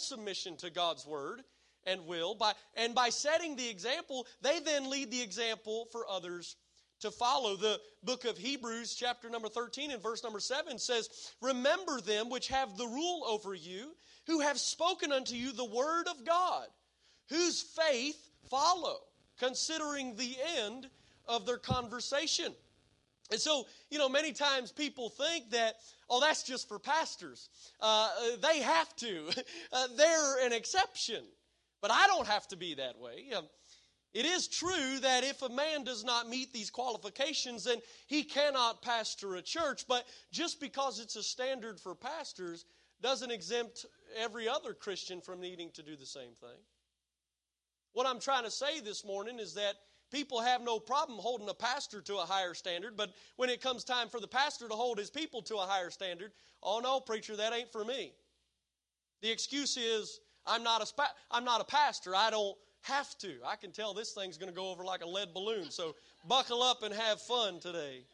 submission to God's word and will. By, and by setting the example, they then lead the example for others to follow. The book of Hebrews, chapter number 13 and verse number 7 says, Remember them which have the rule over you, who have spoken unto you the word of God, whose faith follow, considering the end of their conversation. And so, you know, many times people think that, oh, that's just for pastors. Uh, they have to, uh, they're an exception. But I don't have to be that way. Um, it is true that if a man does not meet these qualifications, then he cannot pastor a church. But just because it's a standard for pastors doesn't exempt every other Christian from needing to do the same thing. What I'm trying to say this morning is that people have no problem holding a pastor to a higher standard, but when it comes time for the pastor to hold his people to a higher standard, oh no, preacher, that ain't for me. The excuse is, I'm not a, I'm not a pastor. I don't have to. I can tell this thing's going to go over like a lead balloon, so buckle up and have fun today.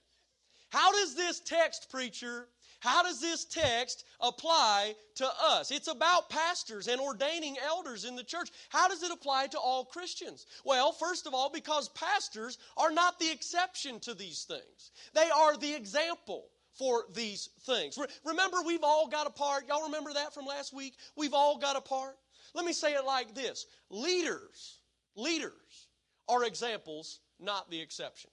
How does this text, preacher, how does this text apply to us? It's about pastors and ordaining elders in the church. How does it apply to all Christians? Well, first of all, because pastors are not the exception to these things, they are the example for these things. Remember, we've all got a part. Y'all remember that from last week? We've all got a part. Let me say it like this leaders, leaders are examples, not the exception.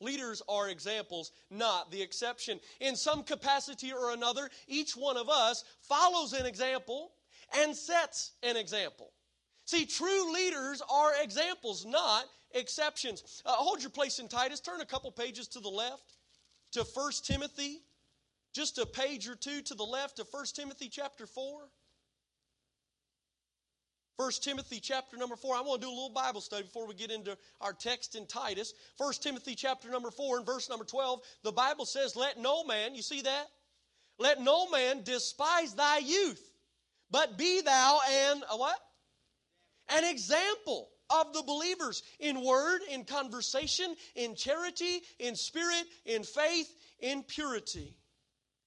Leaders are examples, not the exception. In some capacity or another, each one of us follows an example and sets an example. See, true leaders are examples, not exceptions. Uh, hold your place in Titus. Turn a couple pages to the left to 1 Timothy. Just a page or two to the left to 1 Timothy chapter 4. 1 Timothy chapter number 4. I want to do a little Bible study before we get into our text in Titus. 1 Timothy chapter number 4 and verse number 12. The Bible says, Let no man, you see that? Let no man despise thy youth, but be thou an, a what? An example of the believers in word, in conversation, in charity, in spirit, in faith, in purity.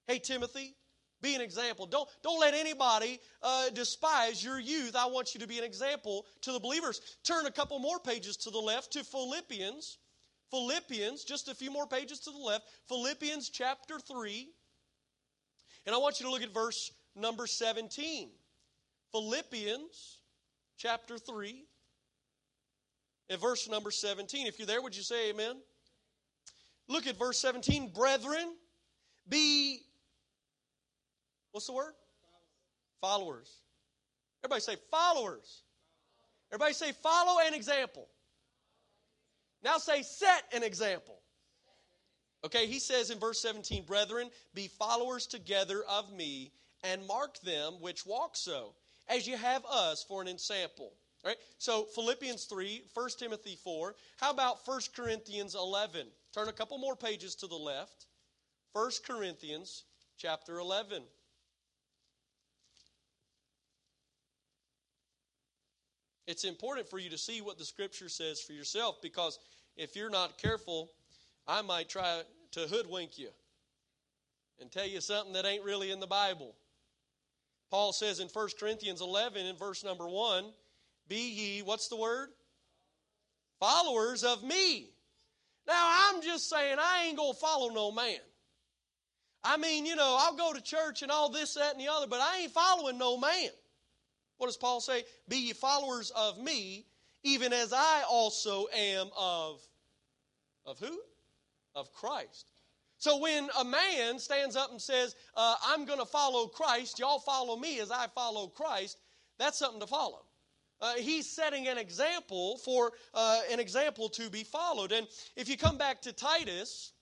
Hey, Timothy, be an example. Don't, don't let anybody uh, despise your youth. I want you to be an example to the believers. Turn a couple more pages to the left to Philippians. Philippians, just a few more pages to the left. Philippians chapter 3. And I want you to look at verse number 17. Philippians chapter 3 and verse number 17. If you're there, would you say amen? Look at verse 17. Brethren, be What's the word? Followers. Everybody say followers. Everybody say follow an example. Now say set an example. Okay, he says in verse 17, Brethren, be followers together of me, and mark them which walk so, as you have us for an example. All right, so Philippians 3, 1 Timothy 4. How about 1 Corinthians 11? Turn a couple more pages to the left. 1 Corinthians chapter 11. It's important for you to see what the scripture says for yourself because if you're not careful, I might try to hoodwink you and tell you something that ain't really in the Bible. Paul says in 1 Corinthians 11, in verse number 1, Be ye, what's the word? Followers of me. Now, I'm just saying, I ain't going to follow no man. I mean, you know, I'll go to church and all this, that, and the other, but I ain't following no man. What does Paul say? Be ye followers of me, even as I also am of of who? Of Christ. So when a man stands up and says, uh, "I'm going to follow Christ," y'all follow me as I follow Christ. That's something to follow. Uh, he's setting an example for uh, an example to be followed. And if you come back to Titus,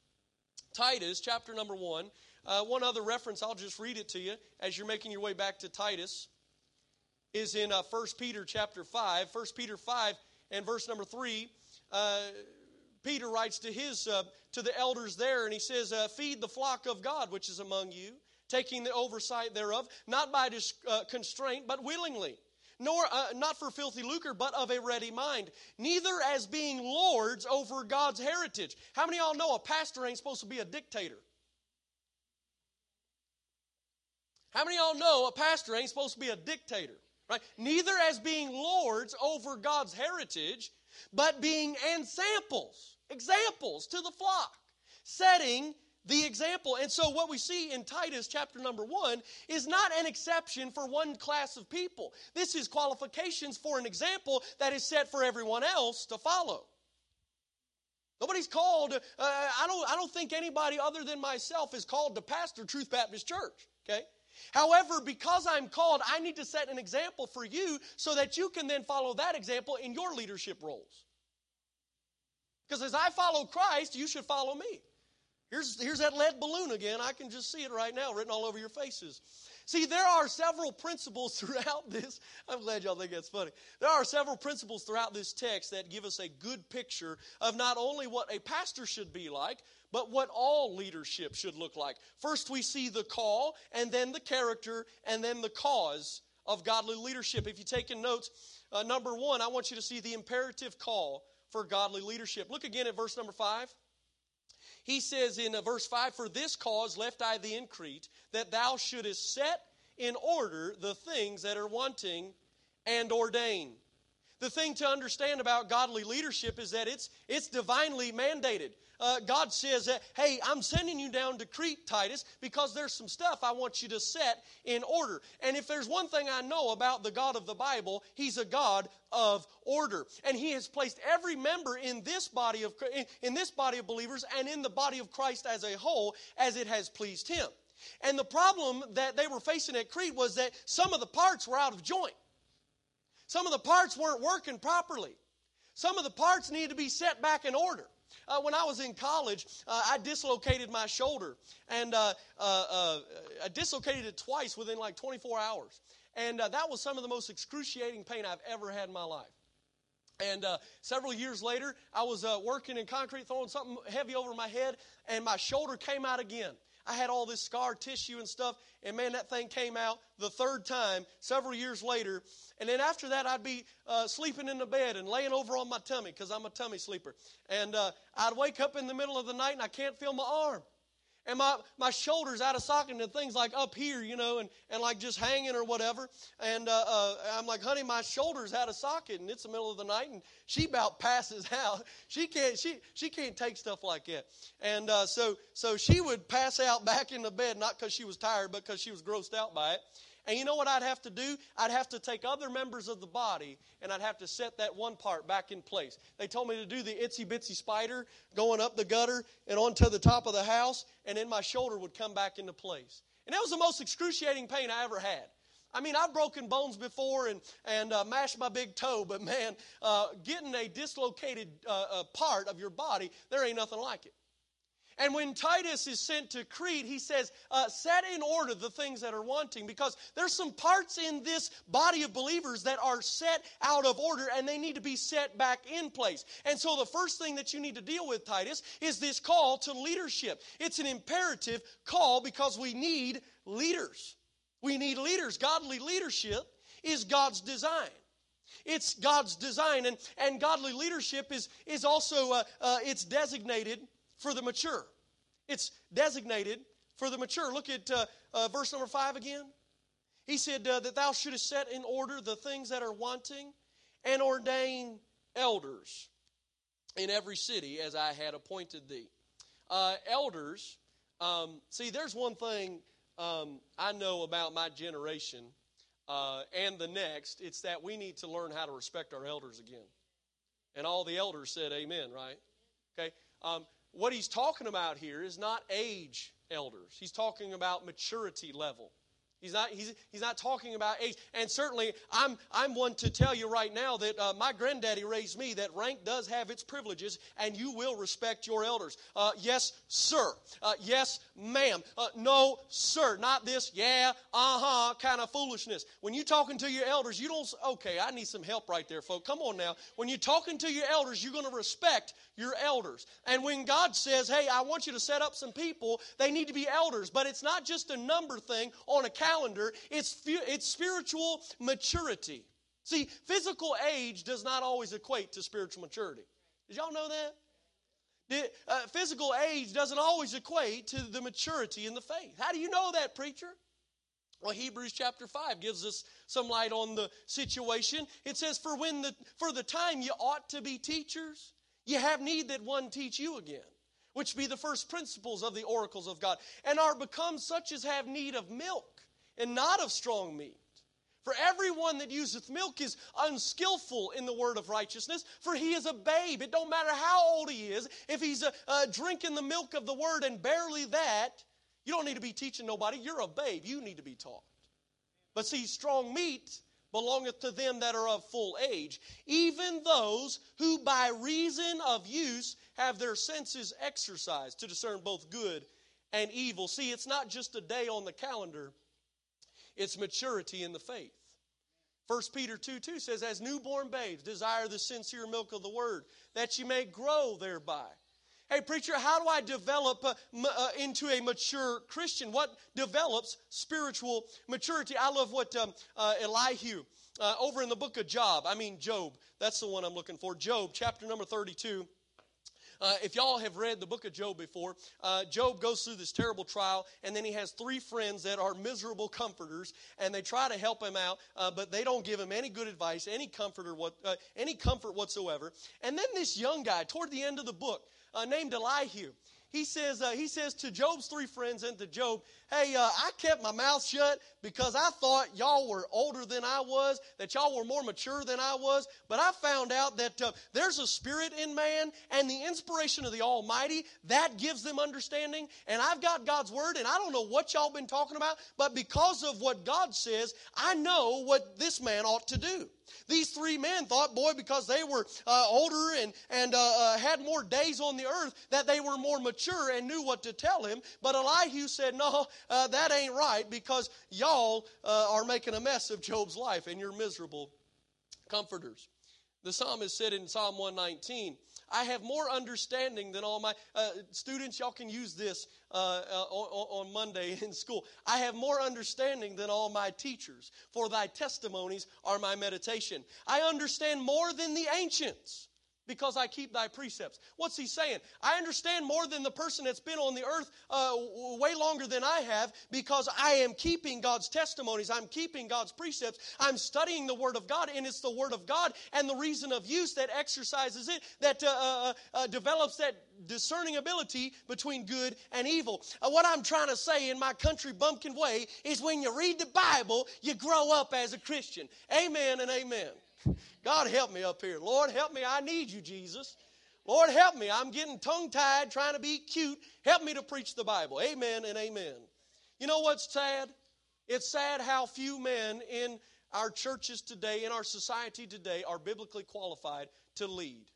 Titus chapter number one, uh, one other reference, I'll just read it to you as you're making your way back to Titus is in uh, 1 Peter chapter 5. 1 Peter 5 and verse number 3. Uh, Peter writes to his uh, to the elders there, and he says, uh, "Feed the flock of God which is among you, taking the oversight thereof, not by dis- uh, constraint, but willingly." Nor uh, not for filthy lucre, but of a ready mind. Neither as being lords over God's heritage. How many of y'all know a pastor ain't supposed to be a dictator? How many of y'all know a pastor ain't supposed to be a dictator? Right? Neither as being lords over God's heritage, but being ensamples, examples to the flock, setting the example. And so, what we see in Titus chapter number one is not an exception for one class of people. This is qualifications for an example that is set for everyone else to follow. Nobody's called, uh, I, don't, I don't think anybody other than myself is called to pastor Truth Baptist Church, okay? However, because I'm called, I need to set an example for you so that you can then follow that example in your leadership roles. Because as I follow Christ, you should follow me. Here's, here's that lead balloon again. I can just see it right now written all over your faces. See, there are several principles throughout this. I'm glad y'all think that's funny. There are several principles throughout this text that give us a good picture of not only what a pastor should be like, but what all leadership should look like. First, we see the call, and then the character, and then the cause of godly leadership. If you're taking notes, uh, number one, I want you to see the imperative call for godly leadership. Look again at verse number five. He says in uh, verse 5 For this cause left I thee in Crete, that thou shouldest set in order the things that are wanting and ordain. The thing to understand about godly leadership is that it's, it's divinely mandated uh, God says, that, Hey, I'm sending you down to Crete, Titus, because there's some stuff I want you to set in order. And if there's one thing I know about the God of the Bible, He's a God of order. And He has placed every member in this body of, in this body of believers and in the body of Christ as a whole as it has pleased Him. And the problem that they were facing at Crete was that some of the parts were out of joint. Some of the parts weren't working properly. Some of the parts needed to be set back in order. Uh, when I was in college, uh, I dislocated my shoulder, and uh, uh, uh I dislocated it twice within like 24 hours. And uh, that was some of the most excruciating pain I've ever had in my life. And several years later, I was working in concrete, throwing something heavy over my head, and my shoulder came out again. I had all this scar tissue and stuff, and man, that thing came out the third time several years later. And then after that, I'd be uh, sleeping in the bed and laying over on my tummy because I'm a tummy sleeper. And uh, I'd wake up in the middle of the night and I can't feel my arm and my, my shoulders out of socket and things like up here, you know, and, and like just hanging or whatever. And uh, uh, I'm like, honey, my shoulders out of socket, and it's the middle of the night, and she about passes out. She can't she she can't take stuff like that. And uh, so so she would pass out back in the bed, not because she was tired, but because she was grossed out by it. And you know what I'd have to do? I'd have to take other members of the body and I'd have to set that one part back in place. They told me to do the itsy bitsy spider going up the gutter and onto the top of the house, and then my shoulder would come back into place. And that was the most excruciating pain I ever had. I mean, I've broken bones before and, and uh, mashed my big toe, but man, uh, getting a dislocated uh, uh part of your body, there ain't nothing like it. And when Titus is sent to Crete, he says, uh, set in order the things that are wanting because there's some parts in this body of believers that are set out of order and they need to be set back in place. And so the first thing that you need to deal with, Titus, is this call to leadership. It's an imperative call because we need leaders. We need leaders. Godly leadership is God's design. It's God's design, and, and godly leadership is, is also uh, uh, it's designated for the mature. It's designated for the mature. Look at uh, uh, verse number five again. He said uh, that thou shouldest set in order the things that are wanting and ordain elders in every city as I had appointed thee. Uh, elders, um, see, there's one thing um, I know about my generation uh, and the next. It's that we need to learn how to respect our elders again. And all the elders said, Amen, right? Okay. Um, what he's talking about here is not age elders, he's talking about maturity level. He's not, he's, he's not talking about age. And certainly, I'm, I'm one to tell you right now that uh, my granddaddy raised me that rank does have its privileges, and you will respect your elders. Uh, yes, sir. Uh, yes, ma'am. Uh, no, sir. Not this, yeah, uh huh, kind of foolishness. When you're talking to your elders, you don't, okay, I need some help right there, folks. Come on now. When you're talking to your elders, you're going to respect your elders. And when God says, hey, I want you to set up some people, they need to be elders. But it's not just a number thing on a calendar, it's, it's spiritual maturity. See, physical age does not always equate to spiritual maturity. Did y'all know that? Uh, physical age doesn't always equate to the maturity in the faith. How do you know that, preacher? Well, Hebrews chapter 5 gives us some light on the situation. It says, For when the for the time you ought to be teachers, you have need that one teach you again, which be the first principles of the oracles of God, and are become such as have need of milk, and not of strong meat. For everyone that useth milk is unskillful in the word of righteousness, for he is a babe. It don't matter how old he is, if he's uh, uh, drinking the milk of the word and barely that, you don't need to be teaching nobody. You're a babe. You need to be taught. But see, strong meat belongeth to them that are of full age, even those who by reason of use have their senses exercised to discern both good and evil. See, it's not just a day on the calendar it's maturity in the faith. 1 Peter 2 2 says, As newborn babes, desire the sincere milk of the word, that you may grow thereby. Hey, preacher, how do I develop uh, uh, into a mature Christian? What develops spiritual maturity? I love what um, uh, Elihu uh, over in the book of Job, I mean, Job, that's the one I'm looking for. Job, chapter number 32. Uh, if y'all have read the book of Job before, uh, Job goes through this terrible trial, and then he has three friends that are miserable comforters, and they try to help him out, uh, but they don't give him any good advice, any comfort, or what, uh, any comfort whatsoever. And then this young guy, toward the end of the book, uh, named Elihu, he says, uh, he says to Job's three friends and to Job, Hey, uh, I kept my mouth shut because I thought y'all were older than I was, that y'all were more mature than I was. But I found out that uh, there's a spirit in man, and the inspiration of the Almighty that gives them understanding. And I've got God's word, and I don't know what y'all been talking about, but because of what God says, I know what this man ought to do. These three men thought, boy, because they were uh, older and, and uh, uh, had more days on the earth, that they were more mature and knew what to tell him. But Elihu said, no, uh, that ain't right because y'all uh, are making a mess of Job's life and you're miserable comforters. The psalmist said in Psalm 119, I have more understanding than all my uh, students. Y'all can use this uh, uh, on, on Monday in school. I have more understanding than all my teachers, for thy testimonies are my meditation. I understand more than the ancients because I keep thy precepts. What's he saying? I understand more than the person that's been on the earth uh, way longer than I have because I am keeping God's testimonies. I'm keeping God's precepts. I'm studying the Word of God, and it's the Word of God and the reason of use that exercises it, that uh, uh, uh develops that discerning ability between good and evil. Uh, what I'm trying to say in my country bumpkin way is when you read the Bible, you grow up as a Christian. Amen and amen. God help me up here. Lord, help me. I need you, Jesus. Lord, help me. I'm getting tongue tied trying to be cute. Help me to preach the Bible. Amen and amen. You know what's sad? It's sad how few men in our churches today, in our society today, are biblically qualified to lead.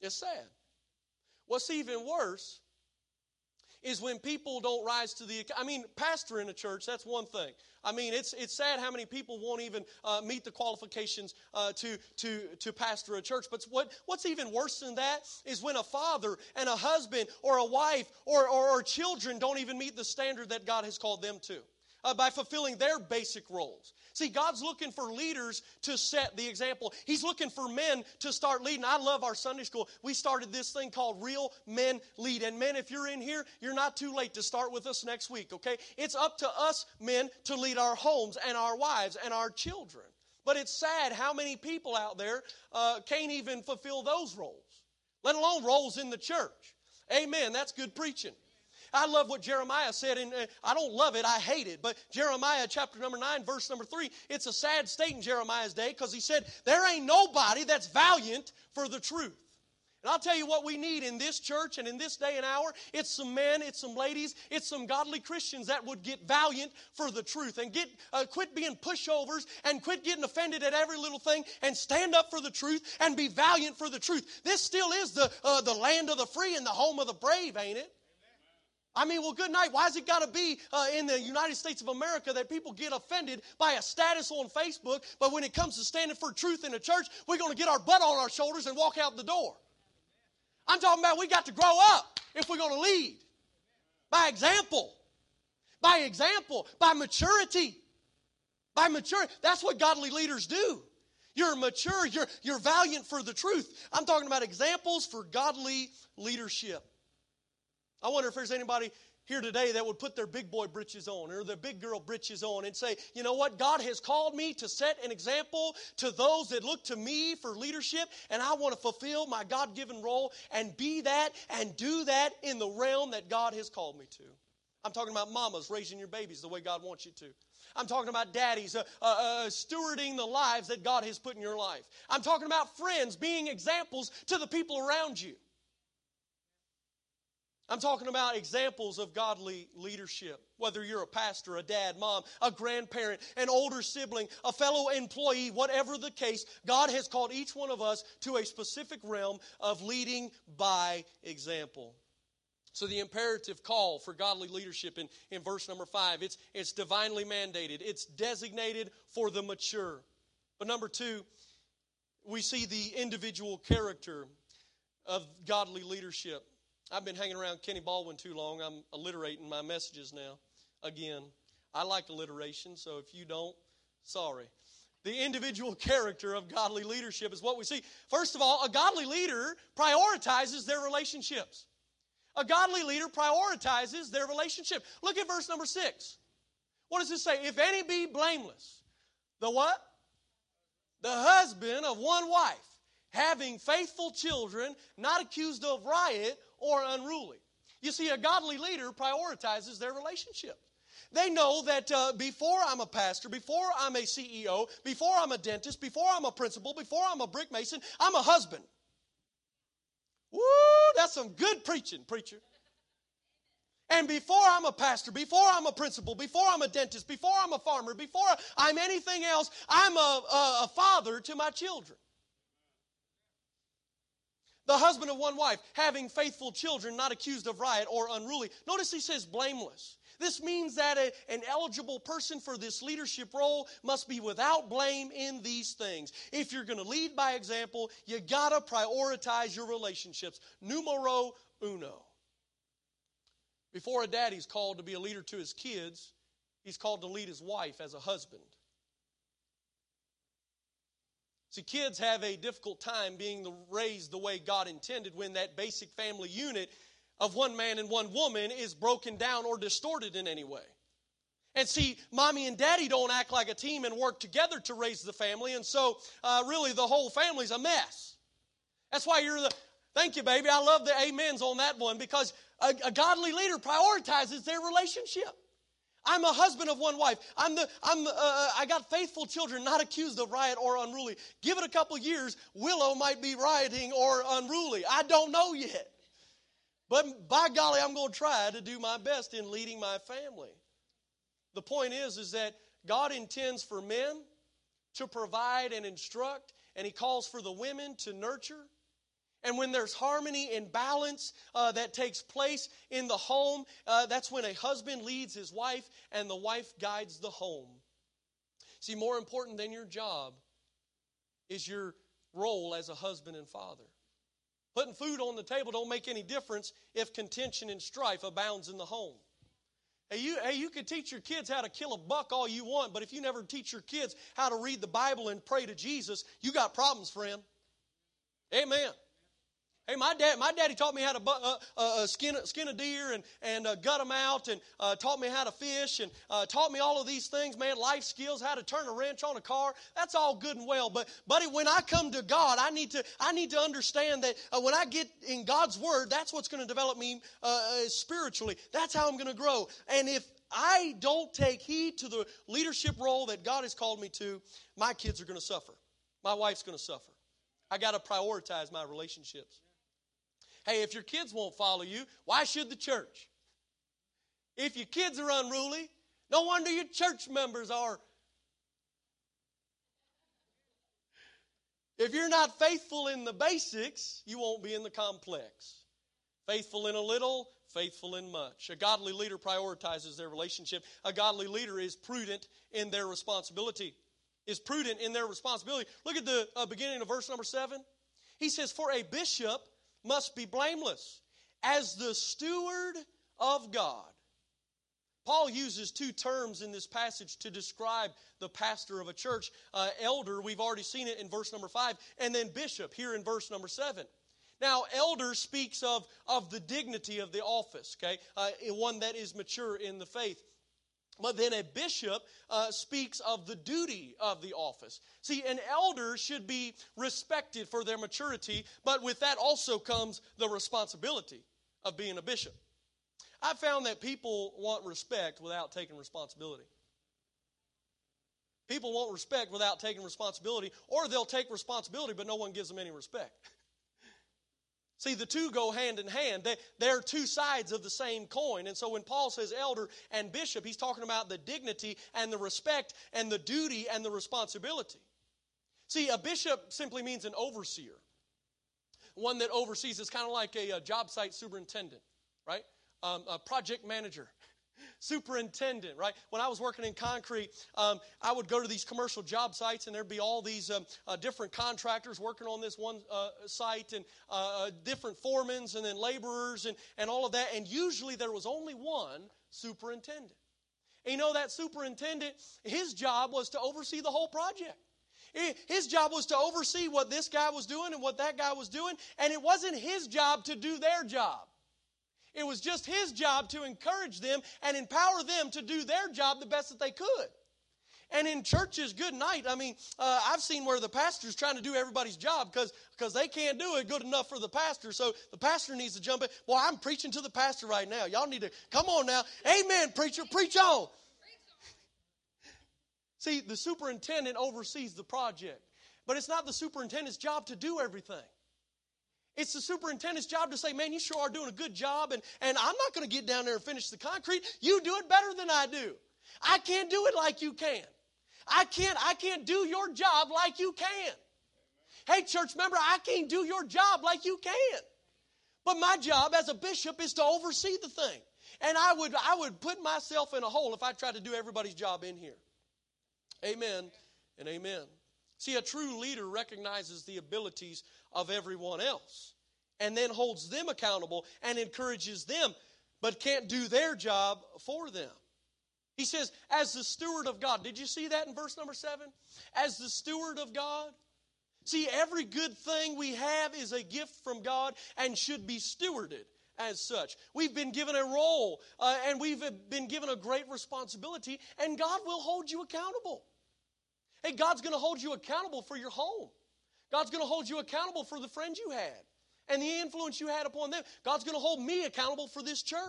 It's sad. What's even worse is when people don't rise to the I mean, pastor in a church, that's one thing. I mean, it's, it's sad how many people won't even uh, meet the qualifications uh, to, to, to pastor a church. But what, what's even worse than that is when a father and a husband or a wife or, or, or children don't even meet the standard that God has called them to uh, by fulfilling their basic roles. See, God's looking for leaders to set the example. He's looking for men to start leading. I love our Sunday school. We started this thing called Real Men Lead. And men, if you're in here, you're not too late to start with us next week, okay? It's up to us men to lead our homes and our wives and our children. But it's sad how many people out there uh, can't even fulfill those roles, let alone roles in the church. Amen. That's good preaching. I love what Jeremiah said, and I don't love it, I hate it. But Jeremiah chapter number 9, verse number 3, it's a sad state in Jeremiah's day because he said, There ain't nobody that's valiant for the truth. And I'll tell you what we need in this church and in this day and hour. It's some men, it's some ladies, it's some godly Christians that would get valiant for the truth and get uh, quit being pushovers and quit getting offended at every little thing and stand up for the truth and be valiant for the truth. This still is the uh, the land of the free and the home of the brave, ain't it? I mean, well, good night. Why's it got to be uh, in the United States of America that people get offended by a status on Facebook, but when it comes to standing for truth in the church, we're going to get our butt on our shoulders and walk out the door? I'm talking about we got to grow up if we're going to lead by example, by example, by maturity, by maturity. That's what godly leaders do. You're mature. You're, you're valiant for the truth. I'm talking about examples for godly leadership. I wonder if there's anybody here today that would put their big boy britches on or their big girl britches on and say, you know what? God has called me to set an example to those that look to me for leadership, and I want to fulfill my God given role and be that and do that in the realm that God has called me to. I'm talking about mamas raising your babies the way God wants you to. I'm talking about daddies uh, uh, uh, stewarding the lives that God has put in your life. I'm talking about friends being examples to the people around you. I'm talking about examples of godly leadership. Whether you're a pastor, a dad, mom, a grandparent, an older sibling, a fellow employee, whatever the case, God has called each one of us to a specific realm of leading by example. So the imperative call for godly leadership in, in verse number five, it's, it's divinely mandated. It's designated for the mature. But number two, we see the individual character of godly leadership. I've been hanging around Kenny Baldwin too long. I'm alliterating my messages now. Again, I like alliteration, so if you don't, sorry. The individual character of godly leadership is what we see. First of all, a godly leader prioritizes their relationships. A godly leader prioritizes their relationship. Look at verse number six. What does it say? If any be blameless, the what? The husband of one wife, having faithful children, not accused of riot or unruly. You see, a godly leader prioritizes their relationship. They know that uh, before I'm a pastor, before I'm a CEO, before I'm a dentist, before I'm a principal, before I'm a brick mason, I'm a husband. Woo, that's some good preaching, preacher. And before I'm a pastor, before I'm a principal, before I'm a dentist, before I'm a farmer, before I'm anything else, I'm a, a, a father to my children the husband of one wife, having faithful children, not accused of riot or unruly. Notice he says blameless. This means that a, an eligible person for this leadership role must be without blame in these things. If you're going to lead by example, you got to prioritize your relationships. Numero uno. Before a daddy's called to be a leader to his kids, he's called to lead his wife as a husband. See, kids have a difficult time being raised the way God intended when that basic family unit of one man and one woman is broken down or distorted in any way. And see, mommy and daddy don't act like a team and work together to raise the family, and so uh, really the whole family's a mess. That's why you're the, thank you, baby. I love the amens on that one because a, a godly leader prioritizes their relationship. I'm a husband of one wife. I'm the, I'm uh, uh, I got faithful children, not accused of riot or unruly. Give it a couple years, Willow might be rioting or unruly. I don't know yet. But by golly, I'm going to try to do my best in leading my family. The point is, is that God intends for men to provide and instruct, and He calls for the women to nurture. And when there's harmony and balance uh, that takes place in the home, uh, that's when a husband leads his wife and the wife guides the home. See, more important than your job is your role as a husband and father. Putting food on the table don't make any difference if contention and strife abounds in the home. Hey you, hey, you can teach your kids how to kill a buck all you want, but if you never teach your kids how to read the Bible and pray to Jesus, you got problems, friend. Amen. Hey, my dad, my daddy taught me how to uh, uh, uh, skin, skin a deer and, and uh, gut them out and uh, taught me how to fish and uh, taught me all of these things, man, life skills, how to turn a wrench on a car. That's all good and well. But, buddy, when I come to God, I need to, I need to understand that when I get in God's Word, that's what's going to develop me spiritually. That's how I'm going to grow. And if I don't take heed to the leadership role that God has called me to, my kids are going to suffer. My wife's going to suffer. I got to prioritize my relationships. Hey, if your kids won't follow you, why should the church? If your kids are unruly, no wonder your church members are. If you're not faithful in the basics, you won't be in the complex. Faithful in a little, faithful in much. A godly leader prioritizes their relationship. A godly leader is prudent in their responsibility. Is prudent in their responsibility. Look at the uh, beginning of verse number seven. He says, For a bishop must be blameless as the steward of God. Paul uses two terms in this passage to describe the pastor of a church. Uh, elder, we've already seen it in verse number five, and then bishop here in verse number seven. Now, elder speaks of, of the dignity of the office, okay? Uh, one that is mature in the faith. But then a bishop uh, speaks of the duty of the office. See, an elder should be respected for their maturity, but with that also comes the responsibility of being a bishop. I found that people want respect without taking responsibility. People want respect without taking responsibility, or they'll take responsibility, but no one gives them any respect. See, the two go hand in hand. They, they're two sides of the same coin. And so when Paul says elder and bishop, he's talking about the dignity and the respect and the duty and the responsibility. See, a bishop simply means an overseer. One that oversees is kind of like a, a, job site superintendent, right? Um, a project manager superintendent, right? When I was working in concrete, um, I would go to these commercial job sites, and there'd be all these um, uh, different contractors working on this one uh, site, and uh, uh different foremans, and then laborers, and, and all of that. And usually there was only one superintendent. And you know, that superintendent, his job was to oversee the whole project. His job was to oversee what this guy was doing and what that guy was doing, and it wasn't his job to do their job. It was just his job to encourage them and empower them to do their job the best that they could. And in churches, good night. I mean, uh, I've seen where the pastor's trying to do everybody's job because because they can't do it good enough for the pastor. So the pastor needs to jump in. Well, I'm preaching to the pastor right now. Y'all need to come on now. Amen, preacher. Preach on. See, the superintendent oversees the project, but it's not the superintendent's job to do everything. It's the superintendent's job to say, man, you sure are doing a good job, and, and I'm not going to get down there and finish the concrete. You do it better than I do. I can't do it like you can. I can't, I can't do your job like you can. Hey, church member, I can't do your job like you can. But my job as a bishop is to oversee the thing. And I would, I would put myself in a hole if I tried to do everybody's job in here. Amen and amen. See, a true leader recognizes the abilities of everyone else and then holds them accountable and encourages them, but can't do their job for them. He says, as the steward of God. Did you see that in verse number seven? As the steward of God. See, every good thing we have is a gift from God and should be stewarded as such. We've been given a role uh, and we've been given a great responsibility, and God will hold you accountable. Hey, God's going to hold you accountable for your home. God's going to hold you accountable for the friends you had and the influence you had upon them. God's going to hold me accountable for this church.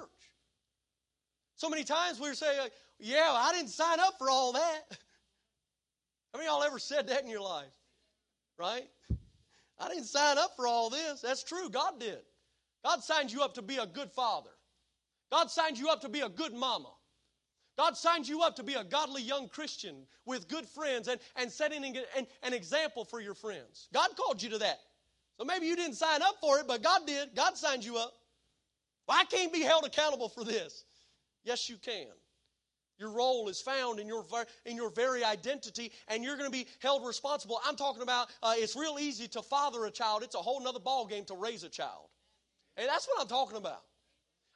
So many times we say, Yeah, I didn't sign up for all that. How many y'all ever said that in your life? Right? I didn't sign up for all this. That's true. God did. God signed you up to be a good father. God signed you up to be a good mama. God signed you up to be a godly young Christian with good friends and, and setting an, an, an example for your friends. God called you to that. So maybe you didn't sign up for it, but God did. God signed you up. Well, I can't be held accountable for this. Yes, you can. Your role is found in your, in your very identity, and you're going to be held responsible. I'm talking about uh, it's real easy to father a child, it's a whole other ballgame to raise a child. And that's what I'm talking about.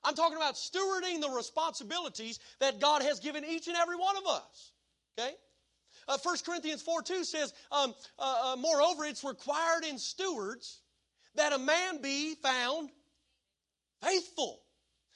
I'm talking about stewarding the responsibilities that God has given each and every one of us. Okay? Uh, 1 Corinthians 4 2 says, um, uh, uh, Moreover, it's required in stewards that a man be found faithful.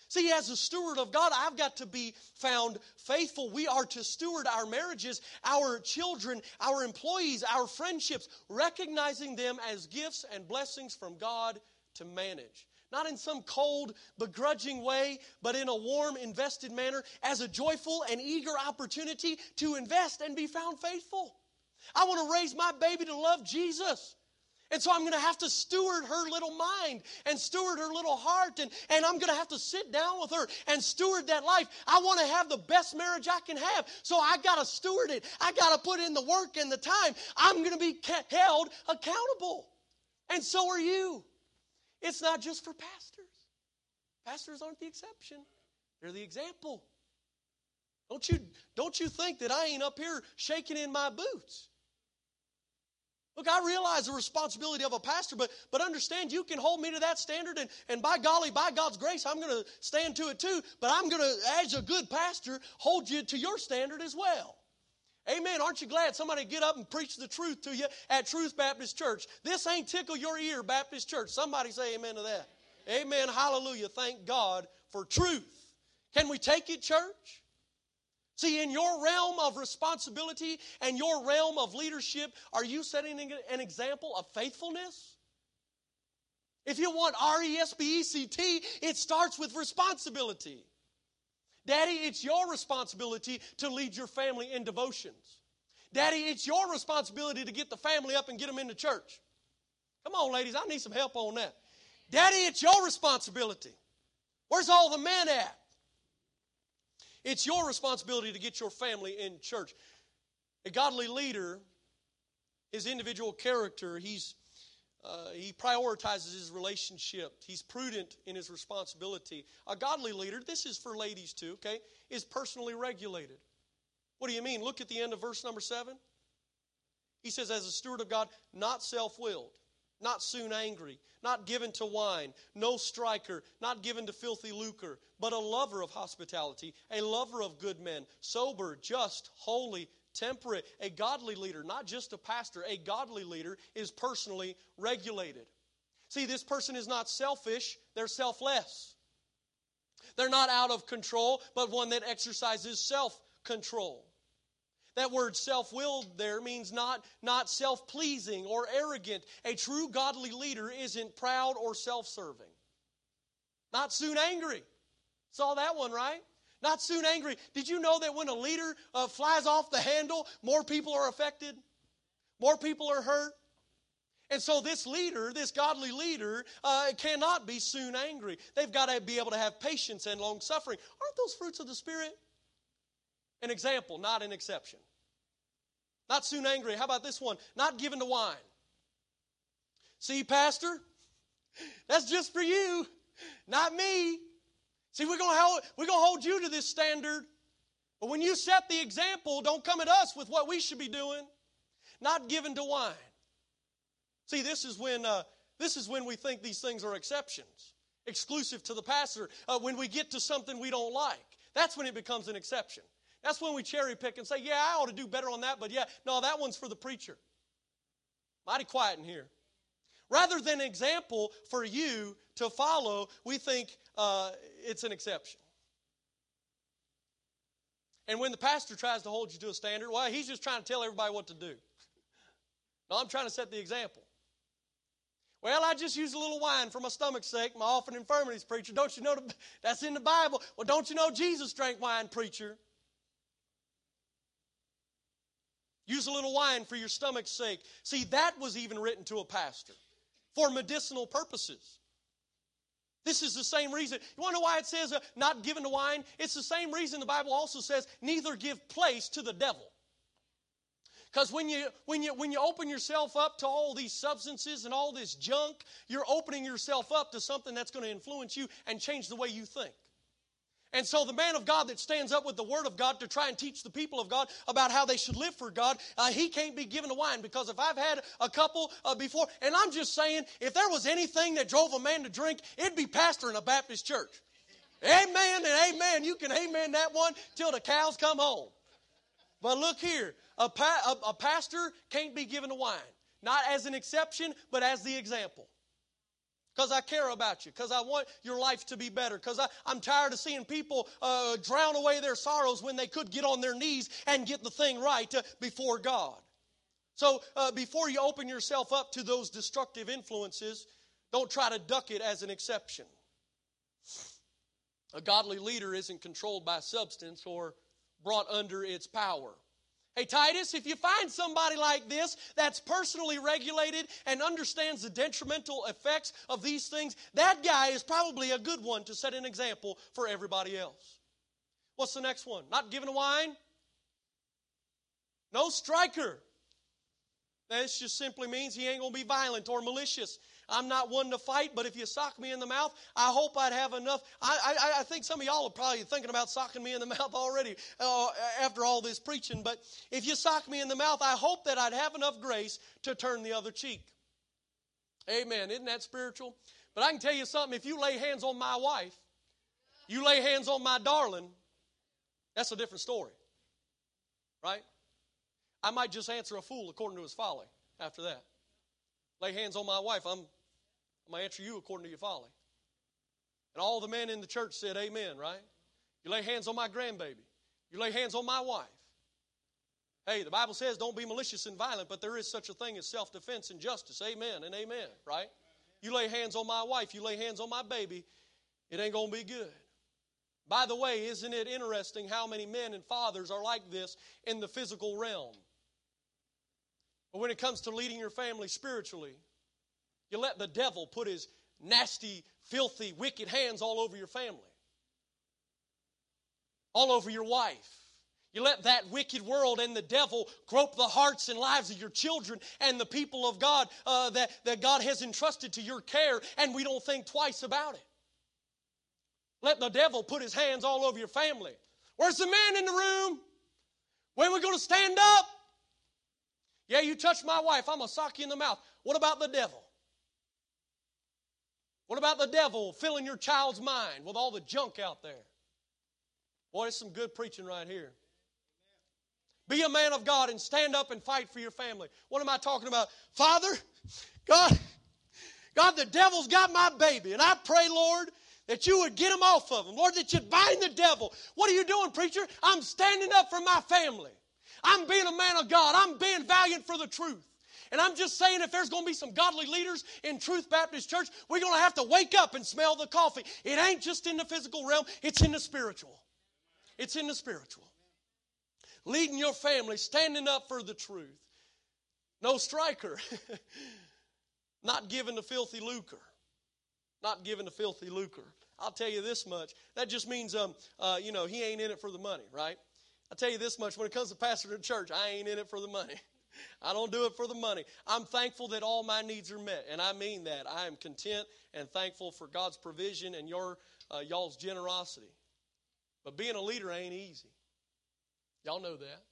See, as a steward of God, I've got to be found faithful. We are to steward our marriages, our children, our employees, our friendships, recognizing them as gifts and blessings from God to manage not in some cold, begrudging way, but in a warm, invested manner, as a joyful and eager opportunity to invest and be found faithful. I want to raise my baby to love Jesus. And so I'm going to have to steward her little mind and steward her little heart, and, and I'm going to have to sit down with her and steward that life. I want to have the best marriage I can have, so I got to steward it. I got to put in the work and the time. I'm going to be held accountable. And so are you. It's not just for pastors. Pastors aren't the exception, they're the example. Don't you, don't you think that I ain't up here shaking in my boots? Look, I realize the responsibility of a pastor, but, but understand you can hold me to that standard, and, and by golly, by God's grace, I'm going to stand to it too. But I'm going to, as a good pastor, hold you to your standard as well. Amen. Aren't you glad somebody get up and preach the truth to you at Truth Baptist Church? This ain't tickle your ear, Baptist Church. Somebody say amen to that. Amen. Hallelujah. Thank God for truth. Can we take it, church? See, in your realm of responsibility and your realm of leadership, are you setting an example of faithfulness? If you want R E S B E C T, it starts with responsibility. Daddy, it's your responsibility to lead your family in devotions. Daddy, it's your responsibility to get the family up and get them into church. Come on, ladies, I need some help on that. Daddy, it's your responsibility. Where's all the men at? It's your responsibility to get your family in church. A godly leader, his individual character, he's uh, he prioritizes his relationship. He's prudent in his responsibility. A godly leader, this is for ladies too, okay, is personally regulated. What do you mean? Look at the end of verse number seven. He says, as a steward of God, not self willed, not soon angry, not given to wine, no striker, not given to filthy lucre, but a lover of hospitality, a lover of good men, sober, just, holy, temperate. A godly leader, not just a pastor, a godly leader is personally regulated. See, this person is not selfish, they're selfless. They're not out of control, but one that exercises self control. That word self willed there means not, not self pleasing or arrogant. A true godly leader isn't proud or self serving. Not soon angry. Saw that one, right? Not soon angry. Did you know that when a leader uh, flies off the handle, more people are affected? More people are hurt? And so, this leader, this godly leader, uh, cannot be soon angry. They've got to be able to have patience and long suffering. Aren't those fruits of the Spirit? An example, not an exception. Not soon angry. How about this one? Not given to wine. See, Pastor, that's just for you, not me. See, we're going to we're going to hold you to this standard. But when you set the example, don't come at us with what we should be doing. Not given to wine. See, this is when uh, this is when we think these things are exceptions, exclusive to the pastor. Uh, when we get to something we don't like, that's when it becomes an exception. That's when we cherry pick and say, "Yeah, I ought to do better on that," but yeah, no, that one's for the preacher. Mighty quiet in here. Rather than example for you to follow, we think uh, it's an exception. And when the pastor tries to hold you to a standard, well, he's just trying to tell everybody what to do. No, I'm trying to set the example. Well, I just use a little wine for my stomach's sake, my often infirmities, preacher. Don't you know that's in the Bible? Well, don't you know Jesus drank wine, preacher? Use a little wine for your stomach's sake. See, that was even written to a pastor for medicinal purposes. This is the same reason. You want to know why it says uh, not given to wine? It's the same reason the Bible also says neither give place to the devil. Because when you, when, you, when you open yourself up to all these substances and all this junk, you're opening yourself up to something that's going to influence you and change the way you think. And so, the man of God that stands up with the Word of God to try and teach the people of God about how they should live for God, uh, he can't be given to wine because if I've had a couple uh, before, and I'm just saying, if there was anything that drove a man to drink, it'd be pastor in a Baptist church. Amen and amen. You can amen that one till the cows come home. But look here, a, pa- a, a pastor can't be given to wine, not as an exception, but as the example because I care about you, because I want your life to be better, because I'm tired of seeing people uh, drown away their sorrows when they could get on their knees and get the thing right uh, before God. So uh, before you open yourself up to those destructive influences, don't try to duck it as an exception. A godly leader isn't controlled by substance or brought under its power. Hey, Titus, if you find somebody like this that's personally regulated and understands the detrimental effects of these things, that guy is probably a good one to set an example for everybody else. What's the next one? Not giving a wine? No striker. This just simply means he ain't going to be violent or malicious. I'm not one to fight, but if you sock me in the mouth, I hope I'd have enough. I, I, I think some of y'all are probably thinking about socking me in the mouth already uh, after all this preaching. But if you sock me in the mouth, I hope that I'd have enough grace to turn the other cheek. Amen. Isn't that spiritual? But I can tell you something if you lay hands on my wife, you lay hands on my darling, that's a different story. Right? I might just answer a fool according to his folly after that. Lay hands on my wife, I'm, I'm going to answer you according to your folly. And all the men in the church said, Amen, right? You lay hands on my grandbaby. You lay hands on my wife. Hey, the Bible says don't be malicious and violent, but there is such a thing as self defense and justice. Amen and amen, right? You lay hands on my wife, you lay hands on my baby, it ain't going to be good. By the way, isn't it interesting how many men and fathers are like this in the physical realm? But when it comes to leading your family spiritually, you let the devil put his nasty, filthy, wicked hands all over your family, all over your wife. You let that wicked world and the devil grope the hearts and lives of your children and the people of God uh, that, that God has entrusted to your care, and we don't think twice about it. Let the devil put his hands all over your family. Where's the man in the room? When are we going to stand up? Yeah, you touch my wife, I'm going to sock you in the mouth. What about the devil? What about the devil filling your child's mind with all the junk out there? Boy, it's some good preaching right here. Be a man of God and stand up and fight for your family. What am I talking about? Father, God, God, the devil's got my baby, and I pray, Lord, that you would get him off of him. Lord, that you'd bind the devil. What are you doing, preacher? I'm standing up for my family. I'm being a man of God. I'm being valiant for the truth. And I'm just saying, if there's going to be some godly leaders in Truth Baptist Church, we're going to have to wake up and smell the coffee. It ain't just in the physical realm, it's in the spiritual. It's in the spiritual. Leading your family, standing up for the truth. No striker. Not giving the filthy lucre not giving a filthy lucre. I'll tell you this much. That just means, um, uh, you know, he ain't in it for the money, right? I'll tell you this much. When it comes to pastor the church, I ain't in it for the money. I don't do it for the money. I'm thankful that all my needs are met, and I mean that. I am content and thankful for God's provision and your uh, y'all's generosity. But being a leader ain't easy. Y'all know that.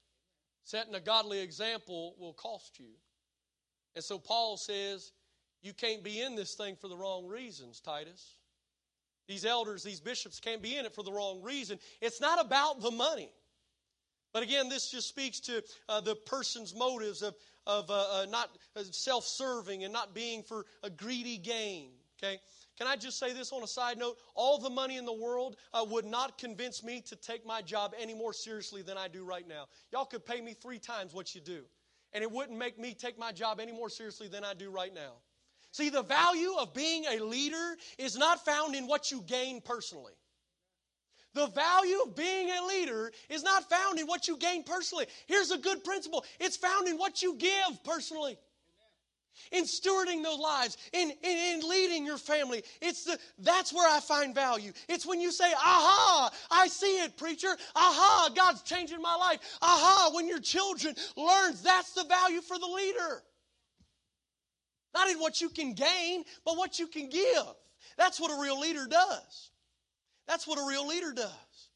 Setting a godly example will cost you. And so Paul says, you can't be in this thing for the wrong reasons, Titus. These elders, these bishops can't be in it for the wrong reason. It's not about the money. But again, this just speaks to uh, the person's motives of, of uh, uh, not uh, self serving and not being for a greedy gain. Okay? Can I just say this on a side note? All the money in the world uh, would not convince me to take my job any more seriously than I do right now. Y'all could pay me three times what you do, and it wouldn't make me take my job any more seriously than I do right now. See, the value of being a leader is not found in what you gain personally. The value of being a leader is not found in what you gain personally. Here's a good principle it's found in what you give personally. In stewarding those lives, in, in, in, leading your family. It's the, that's where I find value. It's when you say, aha, I see it, preacher. Aha, God's changing my life. Aha, when your children learns, that's the value for the leader. Not in what you can gain, but what you can give. That's what a real leader does. That's what a real leader does.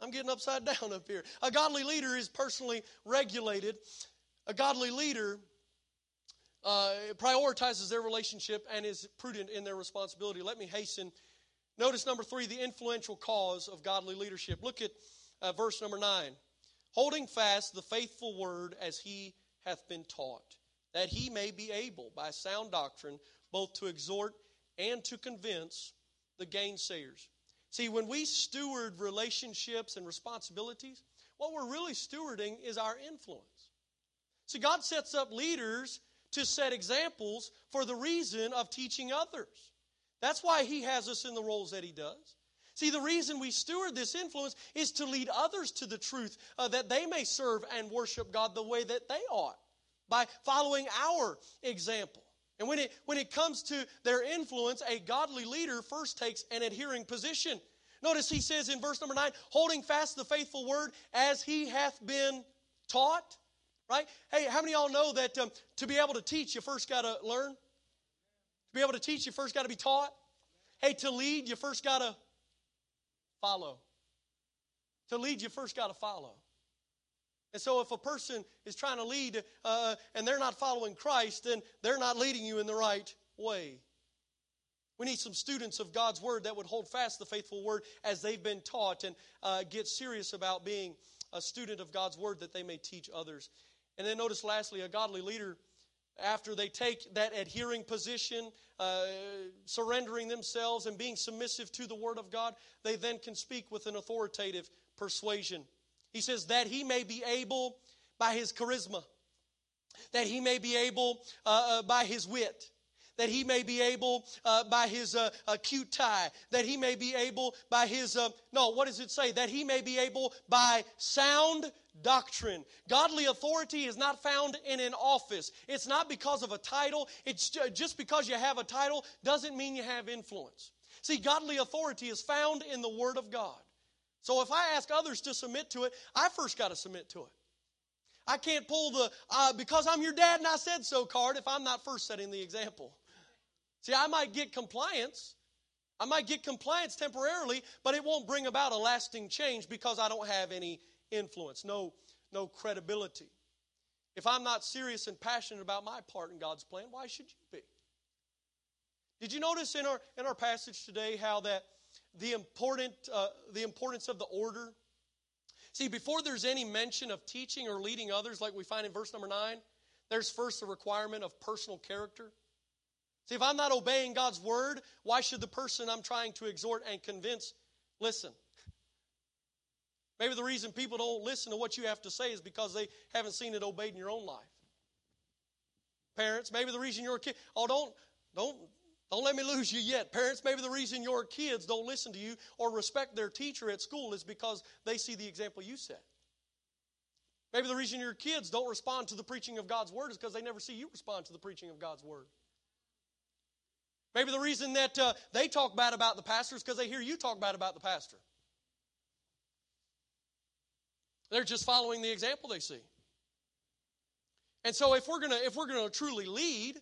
I'm getting upside down up here. A godly leader is personally regulated. A godly leader uh, prioritizes their relationship and is prudent in their responsibility. Let me hasten. Notice number three, the influential cause of godly leadership. Look at uh, verse number nine. Holding fast the faithful word as he hath been taught that he may be able, by sound doctrine, both to exhort and to convince the gainsayers. See, when we steward relationships and responsibilities, what we're really stewarding is our influence. See, God sets up leaders to set examples for the reason of teaching others. That's why He has us in the roles that He does. See, the reason we steward this influence is to lead others to the truth uh, that they may serve and worship God the way that they ought by following our example. And when it, when it comes to their influence, a godly leader first takes an adhering position. Notice he says in verse number 9, holding fast the faithful word as he hath been taught. Right? Hey, how many of y'all know that um, to be able to teach, you first got to learn? To be able to teach, you first got to be taught? Hey, to lead, you first got to follow. To lead, you first got to follow. And so, if a person is trying to lead uh, and they're not following Christ, then they're not leading you in the right way. We need some students of God's Word that would hold fast the faithful Word as they've been taught and uh, get serious about being a student of God's word that they may teach others. And then notice lastly, a godly leader, after they take that adhering position, uh, surrendering themselves and being submissive to the word of God, they then can speak with an authoritative persuasion. He says, that he may be able by his charisma, that he may be able uh, uh, by his wit, that he may be able uh, by his uh, acute tie, that he may be able by his, uh, no, what does it say? That he may be able by sound doctrine. Godly authority is not found in an office. It's not because of a title. It's just because you have a title doesn't mean you have influence. See, godly authority is found in the Word of God. So if I ask others to submit to it, I first got to submit to it. I can't pull the uh, because I'm your dad and I said so card if I'm not first setting the example. See, I might get compliance. I might get compliance temporarily, but it won't bring about a lasting change because I don't have any influence, no, no credibility. If I'm not serious and passionate about my part in God's plan, why should you be? Did you notice in our in our passage today how that the important uh, the importance of the order? See, before there's any mention of teaching or leading others, like we find in verse number nine, there's first the requirement of personal character. See, if I'm not obeying God's word, why should the person I'm trying to exhort and convince listen? Maybe the reason people don't listen to what you have to say is because they haven't seen it obeyed in your own life. Parents, maybe the reason your kid, oh, don't, don't, don't let me lose you yet. Parents, maybe the reason your kids don't listen to you or respect their teacher at school is because they see the example you set. Maybe the reason your kids don't respond to the preaching of God's word is because they never see you respond to the preaching of God's word. Maybe the reason that uh, they talk bad about the pastor is because they hear you talk bad about the pastor. They're just following the example they see. And so if we're gonna if we're gonna truly lead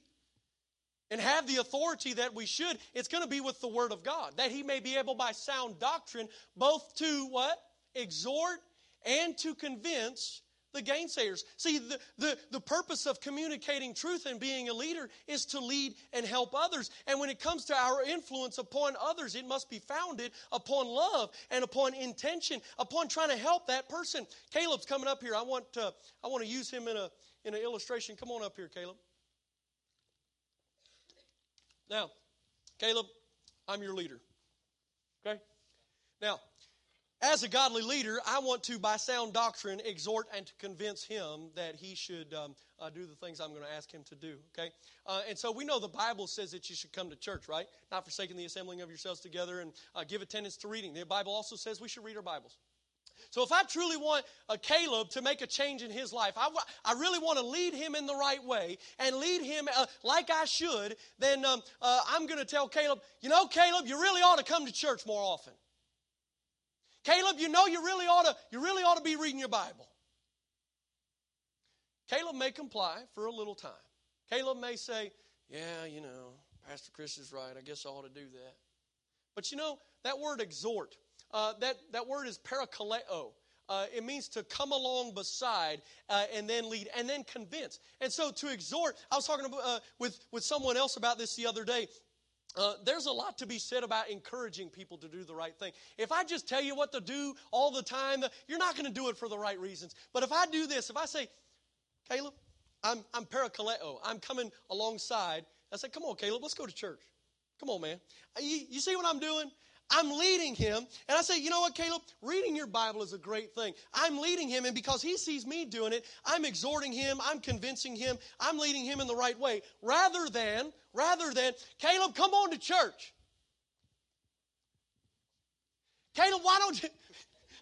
and have the authority that we should, it's gonna be with the word of God, that he may be able by sound doctrine both to what? Exhort and to convince the gainsayers. See, the, the, the purpose of communicating truth and being a leader is to lead and help others. And when it comes to our influence upon others, it must be founded upon love and upon intention, upon trying to help that person. Caleb's coming up here. I want to, I want to use him in a in an illustration. Come on up here, Caleb. Now, Caleb, I'm your leader. Okay? Now, as a godly leader, I want to, by sound doctrine, exhort and to convince him that he should um, uh, do the things I'm going to ask him to do. Okay? Uh, and so we know the Bible says that you should come to church, right? Not forsaking the assembling of yourselves together and uh, give attendance to reading. The Bible also says we should read our Bibles. So if I truly want a Caleb to make a change in his life, I, I really want to lead him in the right way and lead him uh, like I should, then um, uh, I'm going to tell Caleb, you know, Caleb, you really ought to come to church more often. Caleb, you know you really ought to, you really ought to be reading your Bible. Caleb may comply for a little time. Caleb may say, Yeah, you know, Pastor Chris is right. I guess I ought to do that. But you know, that word exhort, uh, that, that word is parakaleo. Uh, it means to come along beside uh, and then lead and then convince. And so to exhort, I was talking uh, with, with someone else about this the other day. Uh, there's a lot to be said about encouraging people to do the right thing. If I just tell you what to do all the time, you're not going to do it for the right reasons. But if I do this, if I say, Caleb, I'm, I'm parakaleo, I'm coming alongside, I say, come on, Caleb, let's go to church. Come on, man. Uh, you, you see what I'm doing? I'm leading him. And I say, you know what, Caleb? Reading your Bible is a great thing. I'm leading him, and because he sees me doing it, I'm exhorting him, I'm convincing him, I'm leading him in the right way. Rather than, rather than, Caleb, come on to church. Caleb, why don't you?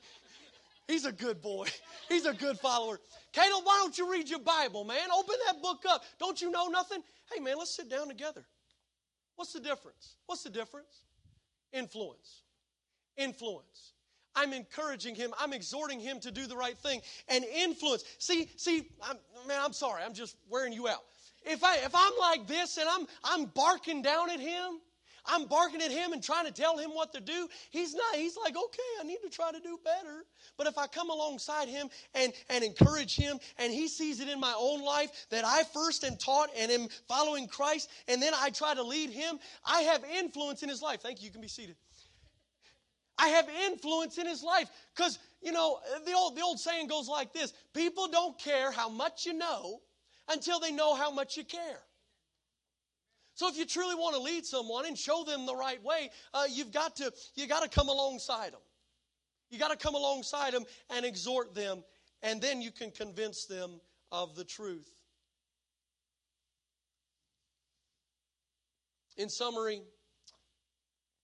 He's a good boy. He's a good follower. Caleb, why don't you read your Bible, man? Open that book up. Don't you know nothing? Hey, man, let's sit down together. What's the difference? What's the difference? Influence. Influence. I'm encouraging him. I'm exhorting him to do the right thing. And influence. See, see, I'm, man, I'm sorry. I'm just wearing you out. If I if I'm like this and I'm I'm barking down at him, I'm barking at him and trying to tell him what to do. He's not. He's like, okay, I need to try to do better. But if I come alongside him and, and encourage him, and he sees it in my own life that I first am taught and am following Christ, and then I try to lead him, I have influence in his life. Thank you. You can be seated. I have influence in his life because you know, the old, the old saying goes like this people don't care how much you know until they know how much you care. So if you truly want to lead someone and show them the right way, uh, you've got to you got to come alongside them. You got to come alongside them and exhort them, and then you can convince them of the truth. In summary,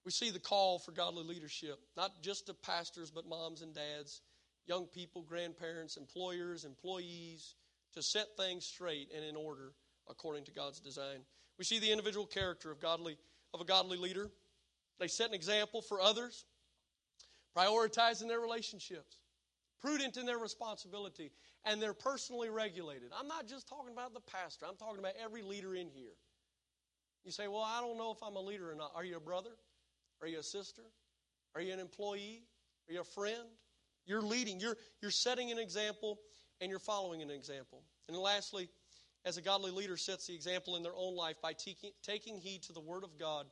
we see the call for godly leadership, not just to pastors, but moms and dads, young people, grandparents, employers, employees, to set things straight and in order according to God's design. We see the individual character of godly of a godly leader. They set an example for others, prioritizing their relationships, prudent in their responsibility, and they're personally regulated. I'm not just talking about the pastor, I'm talking about every leader in here. You say, Well, I don't know if I'm a leader or not. Are you a brother? Are you a sister? Are you an employee? Are you a friend? You're leading, you're, you're setting an example, and you're following an example. And lastly, as a godly leader sets the example in their own life by taking, taking heed to the Word of God,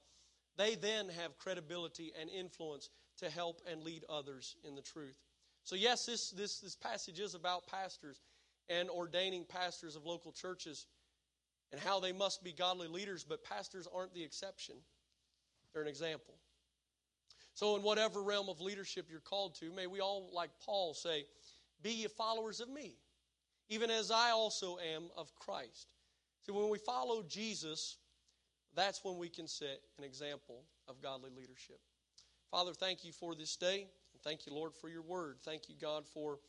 they then have credibility and influence to help and lead others in the truth. So, yes, this, this, this passage is about pastors and ordaining pastors of local churches and how they must be godly leaders, but pastors aren't the exception, they're an example. So, in whatever realm of leadership you're called to, may we all, like Paul, say, Be ye followers of me, even as I also am of Christ. See, when we follow Jesus, that's when we can set an example of godly leadership. Father, thank you for this day. And Thank you, Lord, for your word. Thank you, God, for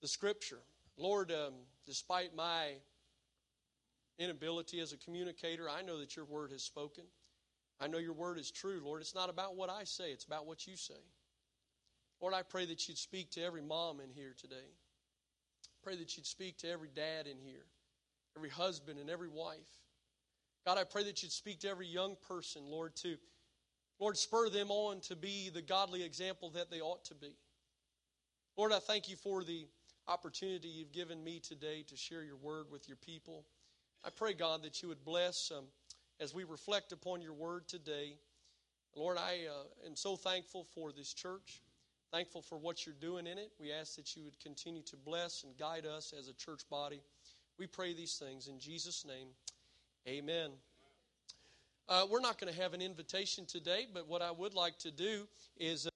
the scripture. Lord, um, despite my inability as a communicator, I know that your word has spoken. I know your word is true, Lord. It's not about what I say, it's about what you say. Lord, I pray that you'd speak to every mom in here today. Pray that you'd speak to every dad in here, every husband and every wife. God, I pray that you'd speak to every young person, Lord, to Lord, spur them on to be the godly example that they ought to be. Lord, I thank you for the opportunity you've given me today to share your word with your people. I pray, God, that you would bless um, as we reflect upon your word today. Lord, I uh, am so thankful for this church, thankful for what you're doing in it. We ask that you would continue to bless and guide us as a church body. We pray these things in Jesus' name. Amen. Uh, we're not going to have an invitation today, but what I would like to do is. Uh,